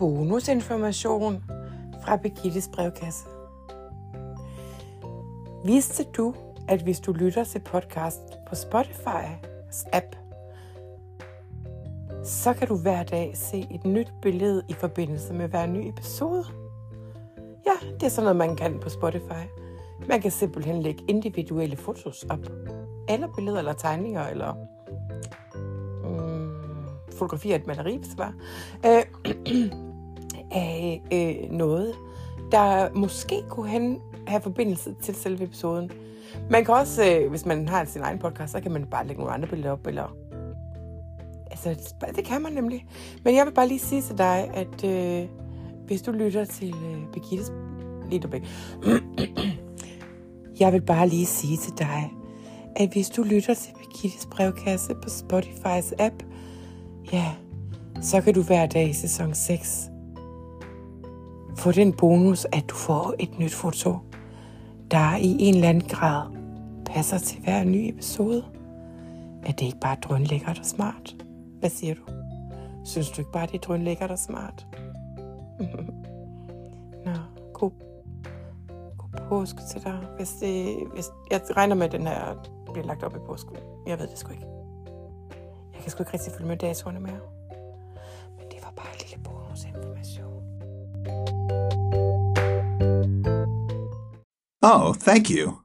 bonusinformation fra Birgittes brevkasse. Vidste du, at hvis du lytter til podcast på Spotify's app, så kan du hver dag se et nyt billede i forbindelse med hver ny episode? Ja, det er sådan noget, man kan på Spotify. Man kan simpelthen lægge individuelle fotos op. Eller billeder, eller tegninger, eller mm, fotografier af et maleri, hvis det var. Øh, af øh, noget, der måske kunne hen, have forbindelse til selve episoden. Man kan også, øh, hvis man har sin egen podcast, så kan man bare lægge nogle andre billeder op, eller... Altså, det kan man nemlig. Men jeg vil bare lige sige til dig, at øh, hvis du lytter til øh, Birgittes... Lige Jeg vil bare lige sige til dig, at hvis du lytter til Birgittes brevkasse på Spotify's app, ja, så kan du hver dag i sæson 6 få den bonus, at du får et nyt foto, der i en eller anden grad passer til hver ny episode. Er det ikke bare drønlækkert og smart? Hvad siger du? Synes du ikke bare, det er drønlækkert og smart? Nå, god, god påske til dig. Hvis det, hvis, jeg regner med, at den her bliver lagt op i påsken. Jeg ved det sgu ikke. Jeg kan sgu ikke rigtig følge med datoerne mere. Oh, thank you.